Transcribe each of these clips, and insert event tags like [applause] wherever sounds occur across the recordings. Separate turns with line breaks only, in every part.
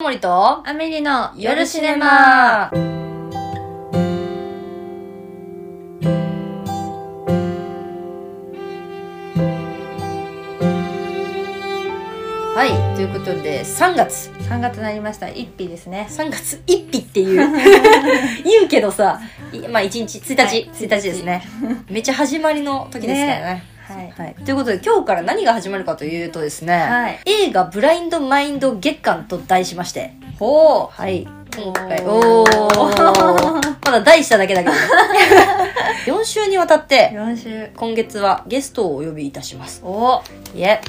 森と
アメリの
夜シネマ。はいということで3月。
3月になりました。一日ですね。
3月1日っていう。[laughs] 言うけどさいまあ1日1日、
はい
1日ですね。めっちゃ始まりの時ですからね
はい。
はい、ということで今日から何が始まるかというとですね、
はい。
映画「ブラインドマインド月間」と題しまして。
ほ
はい。今回
お
お
ー。
ー。[laughs] まだ題しただけだけど。[laughs] ね4週にわたっ
う
て
4週。
今月はゲストをお呼びいたします。
お。
いえ。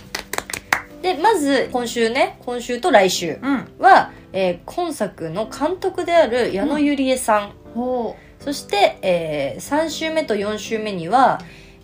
でまず今週ね今週と来週
うん。
は、えー今作の監督である矢野ゆりえさん、
ほ
そして、え3週目と4週目には、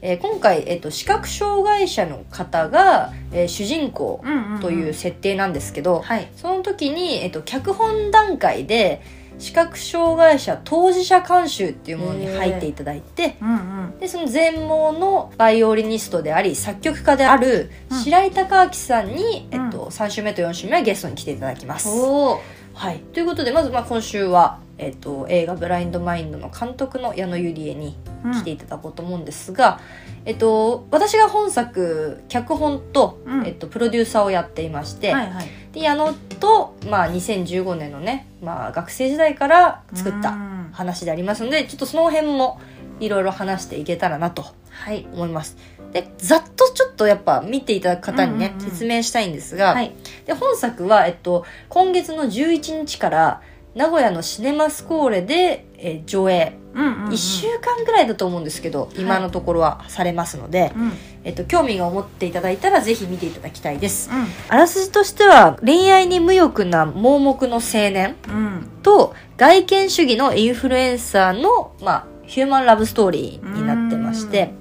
えー今回、えっと視覚障害者の方が、えー主人公という設定なんですけど、
はい。
その時に、えっと、脚本段階で視覚障害者当事者監修っていうものに入っていただいて、
うんうん。
でその全盲のバイオリニストであり作曲家である
うん。
白井孝明さんに、
うん
えっと、3週目と4週目はゲストに来ていただきます。
お
はい、ということでまずまあ今週は、えっと、映画「ブラインドマインド」の監督の矢野ゆりえに来ていただこうと思うんですが、えっと、私が本作脚本と、
うん。
えっと、プロデューサーをやっていまして、
はいはい。
で矢野と、まあ、2015年のね、まあ、学生時代から作った
うん。
話でありますのでちょっとその辺もいろいろ話していけたらなと
はい。
思います。でざっとちょっとやっぱ見ていただく方にね、
うんうんうん。
説明したいんですが、
はい。
で本作は、えっと、今月の11日から名古屋のシネマスコーレで、えー上映、
うんうんうん。
1週間ぐらいだと思うんですけど、今のところはされますので、
うん。
えっと、興味が思っていただいたらぜひ見ていただきたいです。
うん。
あらすじとしては恋愛に無欲な盲目の青年
うん。
と外見主義のインフルエンサーの、まあ、ヒューマンラブストーリーになってまして、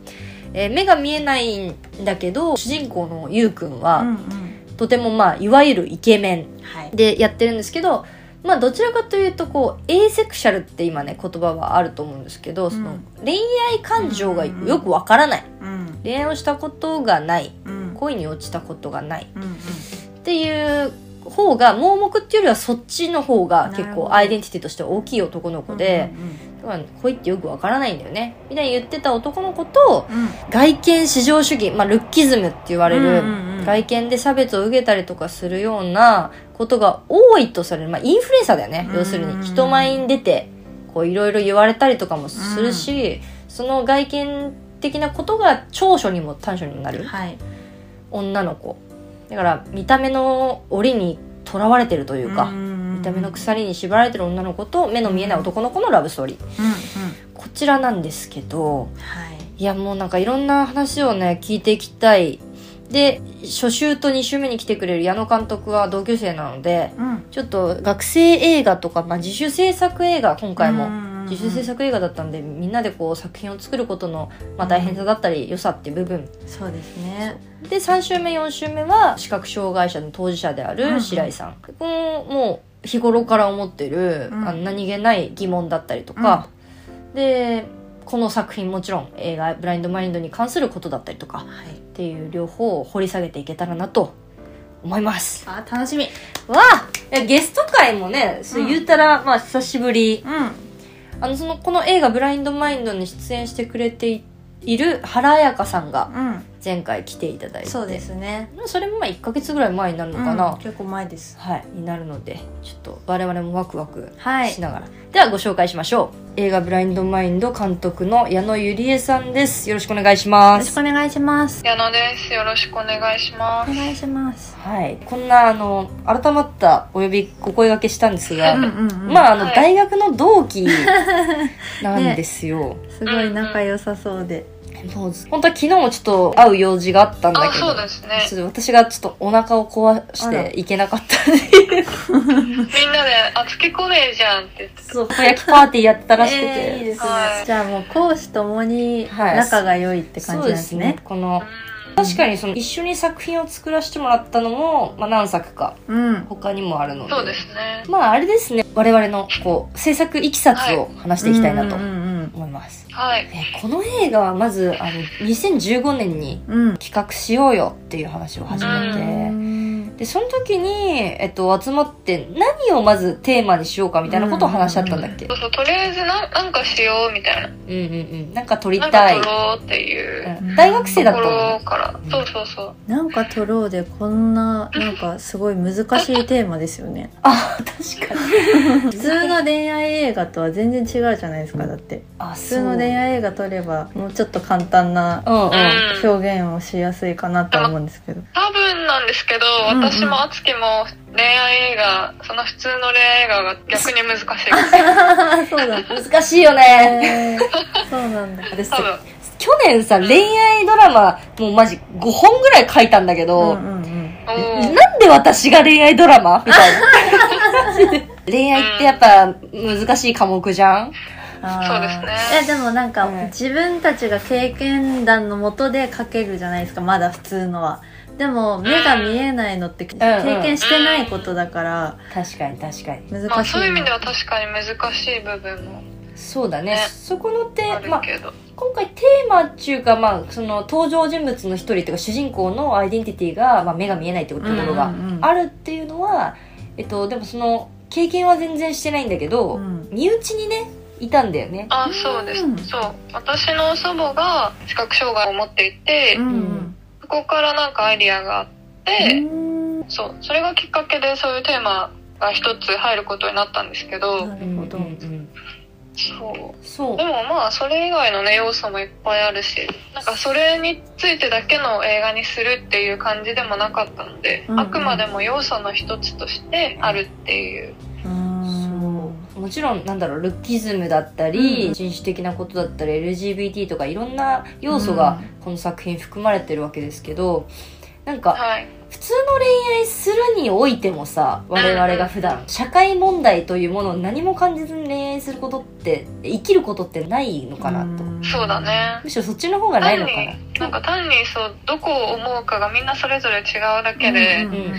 えー目が見えないんだけど主人公のゆうくんは、
うんうん。
とてもまあいわゆるイケメン
はい。
でやってるんですけどまあどちらかというとこうエーセクシャルって今ね言葉はあると思うんですけど、その恋愛感情がよくわからない。
うん。
恋愛をしたことがない。
うん。
恋に落ちたことがない。っていう方が盲目っていうよりはそっちの方が結構アイデンティティとして大きい男の子で、だから恋ってよくわからないんだよね。みたいに言ってた男の子と
うん。
外見至上主義、まあ、ルッキズムって言われる、外見で差別を受けたりとかするようなことが多いとされる、まあ、インフルエンサーだよね、
うん。
要するに。人前に出てこういろいろ言われたりとかもするし、その外見的なことが長所にも短所にもなる。
はい。
女の子。だから見た目の檻にとらわれてるというか、
見
見た目の鎖に縛られてる女の子と目の見えない男の子のラブストーリー。
うんうん。
こちらなんですけど
はい。
いやもうなんかいろんな話をね聞いていきたいで初週と2週目に来てくれる矢野監督は同級生なので
うん。
ちょっと学生映画とか、まあ、自主制作映画今回も。
も
自主制作映画だったんでみんなでこう作品を作ることの、まあ、大変さだったり良さっていう部分。
そうですね。
で3週目4週目は視覚障害者の当事者であ
うんうん。
る白井さん、このもう日頃から思ってる、
うん。
あの何気ない疑問だったりとか、でこの作品もちろん映画「ブラインドマインド」に関することだったりとか
はい。
っていう両方を掘り下げていけたらなと思います。
あ楽しみ。
わあゲスト会もねそう言うたら、まあ久しぶり。
うん。
あのそのこの映画「ブラインドマインド」に出演してくれていいる原彩香さんが
うん
前回来ていただいて。
そうですね。
それもまあ1ヶ月ぐらい前になるのかな、
うん結構前です。
はいになるのでちょっと我々もワクワク
はい。
しながら、ではご紹介しましょう。映画「ブラインドマインド」監督の矢野ゆりえさんです。よろしくお願いし
よろし
ます
くお願いします。
矢野です。よろしくお願いします。
お願いします。
はい。こんなあの改まったお呼びお声掛けしたんですが、
うんうんうん
まああの、
はい。
大学の同期なんですよ、[laughs]
すごい仲良さそうで
もう本当は昨日もちょっと会う用事があったんだ
あ、
けど。
そうですね。
ちょっと私がちょっとお腹を壊していけなかったんで [laughs]
みんなで、あつけこねえじゃんって言って
そうたこ焼きパーティーやったらしくて、
えーいいですね。
はい。
じゃあもう講師ともに
はい
仲が良いって感じなんですね。
この
た。
確かにその一緒に作品を作らせてもらったのも、まあ、何作か。
うん。
他にもあるので。
そうですね。
まああれですね。我々のこう制作いきさつを話していきたいなと。
うんうん
思います、
はい。
でこの映画はまずあの2015年に企画しようよっていう話を始めて、
うん
でその時に、えっと、集まって何をまずテーマにしようかみたいなことを話し合ったんだっけ、
そうそう、とりあえずななんかしようみたいな。
うん、うんうん。なんか撮り
なんか
たい
撮、ろうっていう。
うん。大学生だ
とこ
ったの
ろから。そうそうそう。
なんか撮ろうでこんななんかすごい難しいテーマですよね。
あ確かに。[laughs]
普通の恋愛映画とは全然違うじゃないですかだって。
あ
普通の恋愛映画撮ればもうちょっと簡単な
うんうん、
うん
表現をしやすいかなとは思うんですけど。
多分なんですけど、
うんうん
私もあつきも恋愛映画、その普通の恋愛映画が逆に難しい。[laughs]
そうだ
難しいよね、
えーそうなんだ。
私
多分。
去年さ恋愛ドラマもうマジ5本ぐらい書いたんだけど、
うんうんうん。
なんで私が恋愛ドラマ？みたいな。[laughs] 恋愛ってやっぱ難しい科目じゃん？
そうですね。
えでもなんか、
うん
自分たちが経験談のもとで書けるじゃないですかまだ普通のはでも目が見えないのって経験してないことだから
確かに確かに。
難しい
まあそういう意味では確かに難しい部分も
そうだね。
ね
そこの点まあ。今回テーマっていうか、まあ、その登場人物の一人っていうか主人公のアイデンティティが、まあ、目が見えないってところがあるっていうのは、えっと、でもその経験は全然してないんだけど、
うん。
身内にねいたんだよね。
あ、そうです。
うん。
そう。私の祖母が視覚障害を持っていて、
うん
そこからなんかアイディアがあって、
うん。
そう。それがきっかけでそういうテーマが一つ入ることになったんですけど、
なるほど、
そう。
そう。
でもまあそれ以外のね要素もいっぱいあるしなんかそれについてだけの映画にするっていう感じでもなかったので、
うん。うん
あくまでも要素の一つとしてあるっていう。
うん
もちろんなんだろうルッキズムだったり、
うん
人種的なことだったり LGBT とかいろんな要素がこの作品含まれてるわけですけどなんか
はい。
普通の恋愛するにおいてもさ我々が普段社会問題というものを何も感じずに恋愛することって生きることってないのかなと。
ん。
そうだね。
むしろそっちの方がないのかな。
単になんか単にそうどこを思うかがみんなそれぞれ違うだけで、
うん
うんうん、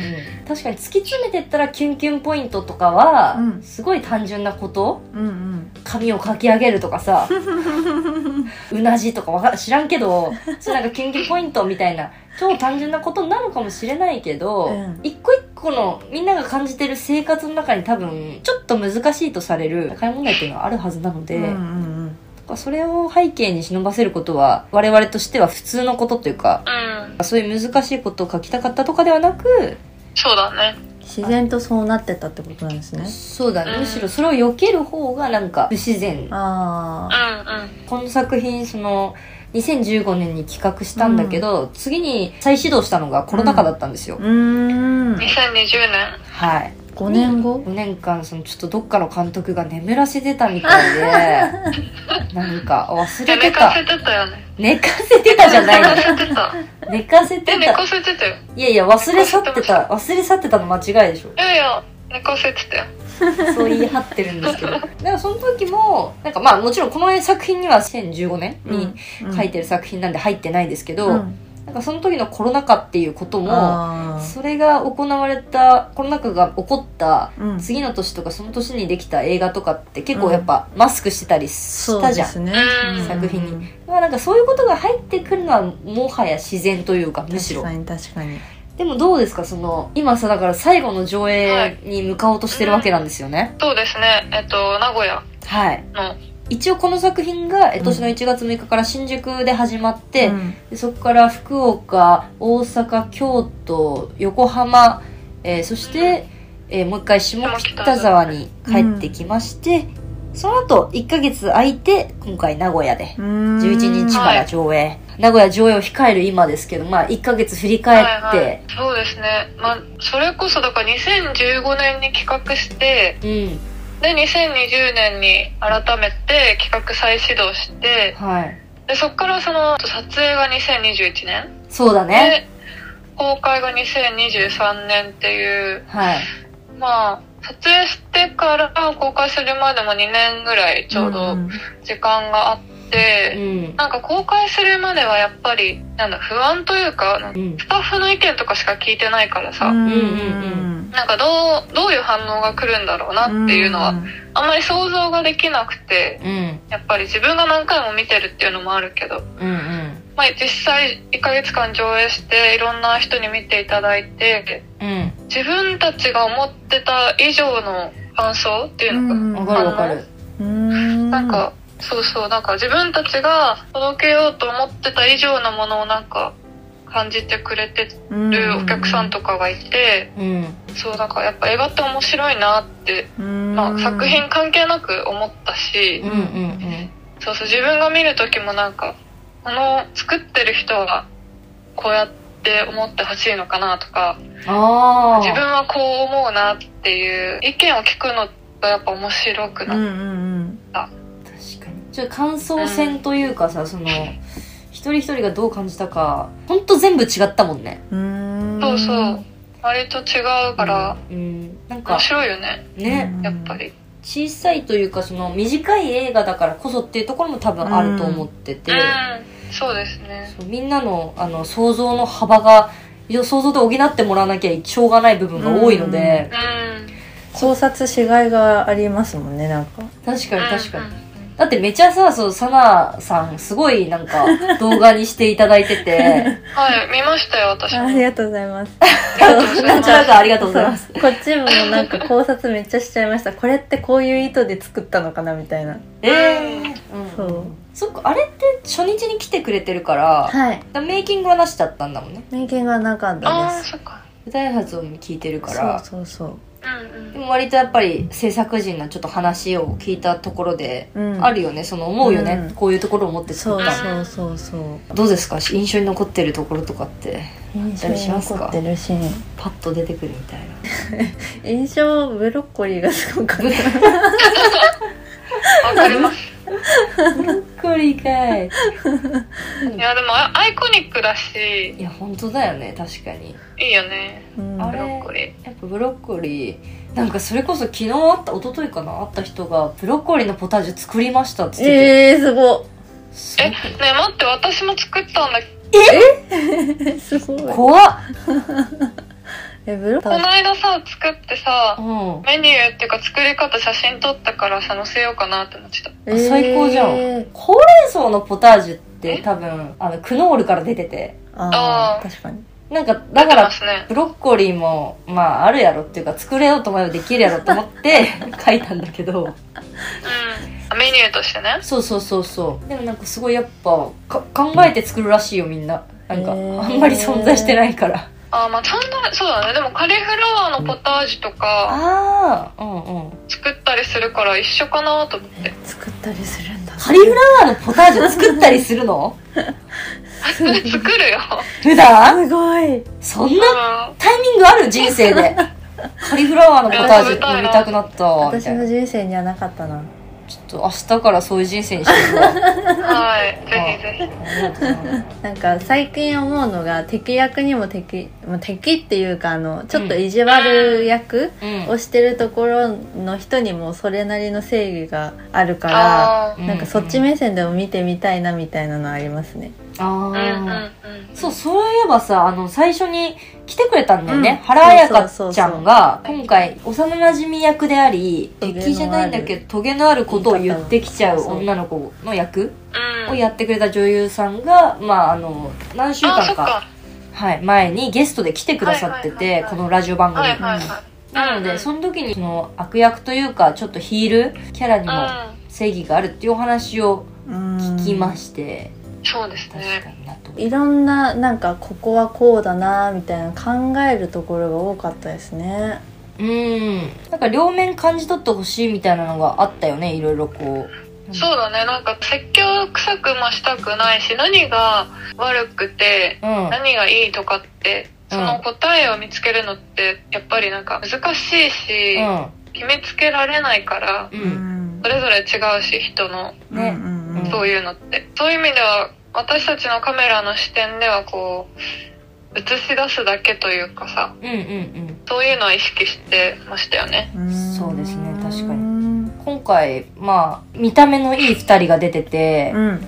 確かに突き詰めてったらキュンキュンポイントとかは、
うん。
すごい単純なこと
うんうん
髪をかき上げるとかさ [laughs] うなじとかわか知らんけどそうなんかキュンキュンポイントみたいな超単純なことになるかもしれないけど、
うん。
一個一個のみんなが感じてる生活の中に多分ちょっと難しいとされる社会問題っていうのはあるはずなので、
うんうん
それを背景に忍ばせることは我々としては普通のことというか
うん。
そういう難しいことを書きたかったとかではなく
そうだね。
自然とそうなってたってことなんですね。
そうだね、
うん。
むしろそれを避ける方がなんか不自然。
あ
うんうん。
この作品その2015年に企画したんだけど、次に再始動したのがコロナ禍だったんですよ、
あうーん。
2020年。
はい
5年後
？5年間そのちょっとどっかの監督が眠らせてたみたいで [laughs] なんか忘れてた。
寝かせてたよね
寝かせてたじゃないの。
寝かせてた。
寝かせてた。
かせてたよ。
いやいや忘れ去ってた。忘れ去ってたの間違いでしょ。
いやいや寝かせてたよ。[laughs]
そう言い張ってるんですけど。だからその時もなんかまあもちろんこの作品には2015年に書いてる作品なんで入ってないですけど、
うん
なんかその時のコロナ禍っていうこともそれが行われたコロナ禍が起こった
うん。
次の年とかその年にできた映画とかって結構やっぱマスクしてたりしたじゃん、
そうですね。
うん
作品に。まあなんかそういうことが入ってくるのはもはや自然というかむしろ。
確かに。確かに
でもどうですか？その今さだから最後の上映に向かおうとしてるわけなんですよね。
そうですね。えっと名古屋
はい。
の
一応この作品がえ今年の1月6日から新宿で始まって、
うん。
でそこから福岡大阪京都横浜、えーそして、えーもう一回下北沢に帰ってきまして、その後1ヶ月空いて今回名古屋で11日から上映、名古屋上映を控える今ですけどまあ1ヶ月振り返って、
はいはい、そうですね。まあそれこそだから2015年に企画して
うん
で2020年に改めて企画再始動して
はい。
でそこからその撮影が2021年
そうだね。
で公開が2023年っていう。
はい。
まあ撮影してから公開するまでも2年ぐらいちょうど時間があって、
うん。
なんか公開するまではやっぱりなんだ不安というか
うん。
スタッフの意見とかしか聞いてないからさ、
うん
うんうん
なんかどうどういう反応が来るんだろうなっていうのはあんまり想像ができなくて
うん。
やっぱり自分が何回も見てるっていうのもあるけど、
うんうん。
まあ、実際1ヶ月間上映していろんな人に見ていただいて
うん。
自分たちが思ってた以上の感想っていうのかな、
わかるわかる。
うーん
なんか、そうそう、なんか自分たちが届けようと思ってた以上のものをなんか感じてくれてるお客さんとかがいて、
うん。
そう、なんかやっぱ映画って面白いなって、まあ作品関係なく思ったし
うん、うんうん。
そうそう、自分が見る時もなんか、この作ってる人はこうやって思ってほしいのかなとか、自分はこう思うなっていう意見を聞くのがやっぱ面白くなっ
うんうん
確かに。ちょっと感想戦というかさ、その一人一人がどう感じたかほんと全部違ったもんね。
うん。
そうそう。割と違うから、
うん。なんか
面白いよね、
ね。
やっぱり。
小さいというかその短い映画だからこそっていうところも多分あると思ってて、
うん、そうですね。
そうみんなのあの想像の幅が想像で補ってもらわなきゃしょうがない部分が多いので、
うん。
考察しがいがありますもんねなんか。
確かに確かに、
うん
だってめちゃさそうサナさんすごいなんか [laughs] 動画にしていただいてて。
はい、見ましたよ、私も。
ありがとうございます。
こちらがありがとうございます。
こっちもなんか考察めっちゃしちゃいました。これってこういう意図で作ったのかなみたいな。
ええうん、
そう。
そっかあれって初日に来てくれてるから、
はい。
だメイキングはなしだったんだもんね。
メイキングはなかった
ああ、
です
そっか。
舞台発音聞いてるから。
そうそうそう
うんうん。
でも割とやっぱり制作陣のちょっと話を聞いたところで、
うん。
あるよねその思うよね、
うん。
こういうところを持って
そう
作った。
そうそうそう
どうですか？印象に残ってるところとかって
印象に残ってるシーン。
パッと出てくるみたいな。[laughs]
印象ブロッコリーがすごかった。[laughs]
わかります。
これかい。
いや、でもアアイコニックだし、
いや本当だよね確かに。
いいよね。
うん。
あ
ブロッコリー。
やっぱブロッコリー。なんかそれこそ昨日あった一昨日かな？会った人がブロッコリーのポタージュ作りましたっつってて、
えー、すご
す
え、ねえ待って、私も作ったんだ
い [laughs] すごい。
怖っ
えブロ
この間さ、作ってさ
う、ん。
メニューっていうか作り方写真撮ったからさ、載せようかなって思ってた。
えー。
最高じゃん。ほうれん草のポタージュって多分あのクノールから出てて。
あ
あ
確かに。
なんか
出
だから。ブロッコリーもまああるやろっていうか作れようと思えばできるやろと思って [laughs] 書いたんだけど。
うん。メニューとしてね。
そうそうそうそう。でもなんかすごいやっぱか考えて作るらしいよみんな。なんかあんまり存在してないから
あー、まあ、そんな、そうだね。でもカリフラワーのポタージュとか
ああうんうん。
作ったりするから一緒かなと思って。
作ったりするんだ。
カリフラワーのポタージュ？作ったりするの？
作るよ。
普段？
すごい。
そん
う。
なん。タイミングある？人生で。[laughs] カリフラワーのポタージュ飲みたくなった。
私の人生にはなかったな
ちょっと明日からそういう人生にしてるわ
はい。ぜひぜひ。
なんか最近思うのが敵役にも敵もう敵っていうかあのちょっと意地悪役
うん
をしてるところの人にもそれなりの正義があるから
あ
うん
なんかそっち目線でも見てみたいなみたいなのありますね
あ
あ。うんうん
ー
うん。
そうそういえばさあの最初に来てくれたんだよね、
うん。
原彩香ちゃんが今回幼馴染役であり敵じゃないんだけどトゲのあることを言ってきちゃう女の子の役
うん。
をやってくれた女優さんが、まああの何週間か。はい、前にゲストで来てくださってて
はい
このラジオ番組。に、
はいはいはい。
なのでその時にその悪役というかちょっとヒールキャラにも
うん。
正義があるっていうお話を
聞
聞きまして、
そうですね。
いろんななんかここはこうだなみたいな考えるところが多かったですね。
うん。なんか両面感じ取ってほしいみたいなのがあったよねいろいろこう。
そうだね。なんか説教臭くもしたくないし、何が悪くて、
うん。
何がいいとかって、その答えを見つけるのって、やっぱりなんか難しいし、決めつけられないから、
うん。うん。
それぞれ違うし、人の、
ね。
うんうんうん。
そういうのって。そういう意味では、私たちのカメラの視点ではこう、映し出すだけというかさ、
うんうんうん。
そういうのは意識してましたよね。
うん。
そうですね確かに。
に
今回まあ見た目のいい2人が出てて、
うん。
うん。
見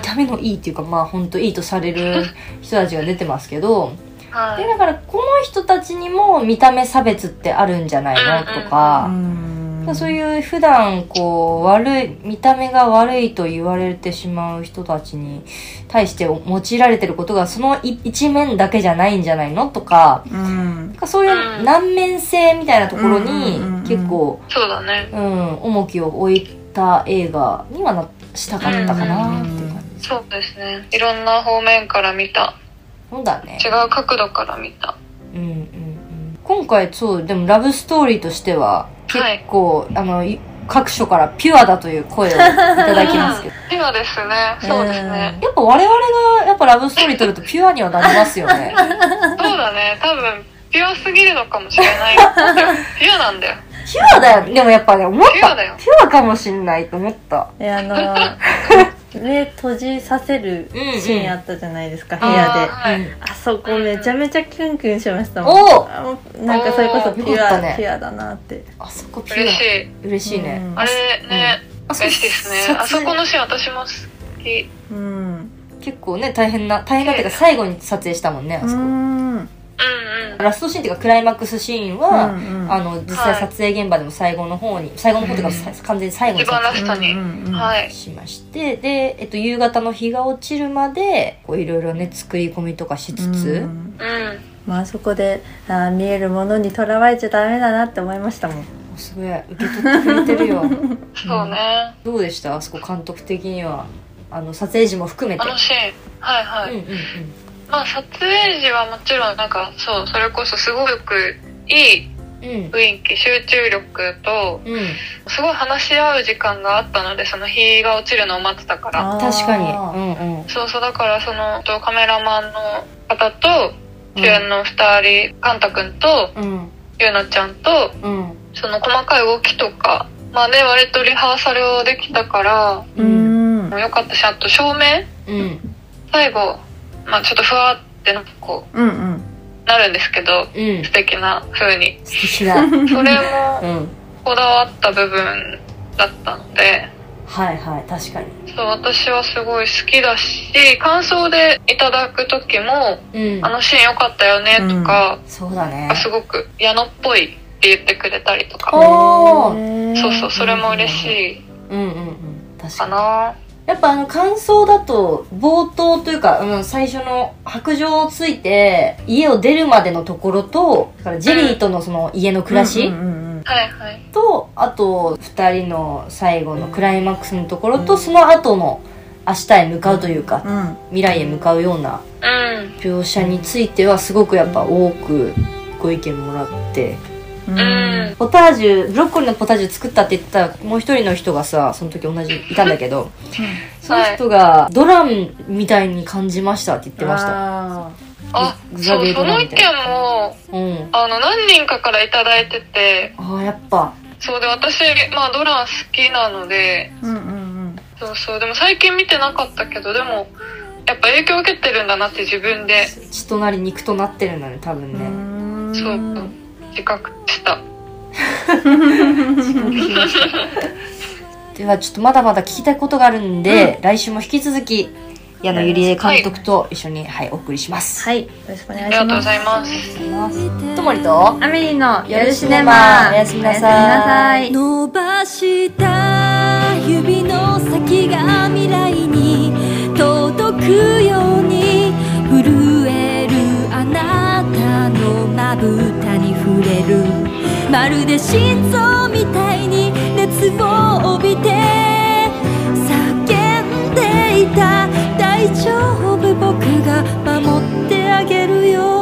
た目のいいっていうかまあ本当いいとされる [laughs] 人たちが出てますけど
はい。
でだからこの人たちにも見た目差別ってあるんじゃないの？とか、
うんうん
そういう普段こう悪い見た目が悪いと言われてしまう人たちに対して用いられてることがそのい一面だけじゃないんじゃないのとか
うん
そういう難面性みたいなところに結構、
そうだね。
うん、重きを置いた映画にはなしたかったかなっていう感じ
そうですね。いろんな方面から見た。
そうだね
違う角度から見た。
うん今回そうでもラブストーリーとしては結構、あのい各所からピュアだという声をいただきますけど
ピュアですね。そうですね。
やっぱ我々がやっぱラブストーリー撮るとピュアにはなりますよね [laughs]
そうだね。多分、ピュアすぎるのかもしれない。[laughs] ピュアなんだよ。
ピュアだよでもやっぱね思った
ピュアだよ
ピュアかもしんないと思った
えあの [laughs] 目閉じさせるシーンあったじゃないですか、部屋で。
あーはい
うん
あそこめちゃめちゃキュンキュンしましたもん。
お
なんかそれこそピュア、
ね。
ピュアだなって。
あそこピュア。
嬉しい。
嬉しいね、
うん。
あれね、
あそ
嬉しいですね。あそこのシーン私も好き。
うん。
結構ね大変な大変なっていうか最後に撮影したもんねあそこ、
うん
うんうん。
ラストシーンっていうかクライマックスシーンは、
うんうん
あの実際撮影現場でも最後の方に最後の方というか、
うん
さ完全に最後に
一番ラ
撮
ストに。
うんうんうん
はい
影。しましてで、えっと、夕方の日が落ちるまでこういろいろね作り込みとかしつつ、
うん
うん。
まあそこであー見えるものにとらわれちゃダメだなって思いましたもん
すごい受け取ってくれてるよ [laughs]
そうね。
どうでした？あそこ監督的にはあの撮影時も含めて
あのシーン。はいはい。
うんうん
まあ撮影時はもちろんなんか、そう、それこそすごくいい
うん。うん
雰囲気、集中力と、
うん。
すごい話し合う時間があったので、その日が落ちるのを待ってたから。
確かに。うんうん。
そうそう、だからその、とカメラマンの方と、主演の二人、カンタ君と、
うん。
ゆうなちゃんと、
うん。
その細かい動きとか、まあね、割とリハーサルをできたから、
うん。うん
もうよかったし、あと照明？
うん。
最後、まあちょっとふわってなんかこ
うんうん。
う、なるんですけど、
うん。
素敵な風に。
素敵だう
それも
ん。
こだわった部分だったので、
はいはい確かに。
そう、私はすごい好きだし、感想でいただく時も、
うん。
あのシーン良かったよねとか、
そうだね。
すごく矢野っぽいって言ってくれたりとか、そうそう、それも嬉しい
うんうんうん。確かに。
かな。
やっぱあの感想だと冒頭というか、うん、最初の白状をついて家を出るまでのところとだからジェリーとのその家の暮らし。とあと2人の最後のクライマックスのところとその後の明日へ向かうというか
うん
未来へ向かうような
うん。
描写についてはすごくやっぱ多くご意見もらって
うん。
うん。
ポタージュブロッコリーのポタージュ作ったって言ったもう一人の人がさその時同じいたんだけどその人がドラムみたいに感じましたって言ってました。
あ
あ、そう、その意見も、
うん。
あの、何人かからいただいてて、
ああやっぱ。
そうで、私、まあ、ドラン好きなので、
ーうんうん。
そうそう、でも最近見てなかったけど、でも、やっぱ影響受けてるんだなって自分で、
血となり肉となってるのね多分
う
ね、
ん。
そう、自覚した。
ではちょっとまだまだ聞きたいことがあるんで、来週も引き続き矢野ゆりえ監督と一緒に、はい、お送りします。
はい。よろしくお願いし
ありがとうご
ます
ざいます。
ともりと
アメリーの
夜シ
ネ
ネマ
マ
おやすみなさい。
おやすみなさい。
伸ばした指の先が未来に届くようにまるで心臓みたいに熱を帯びて叫んでいた。大丈夫僕が守ってあげるよ。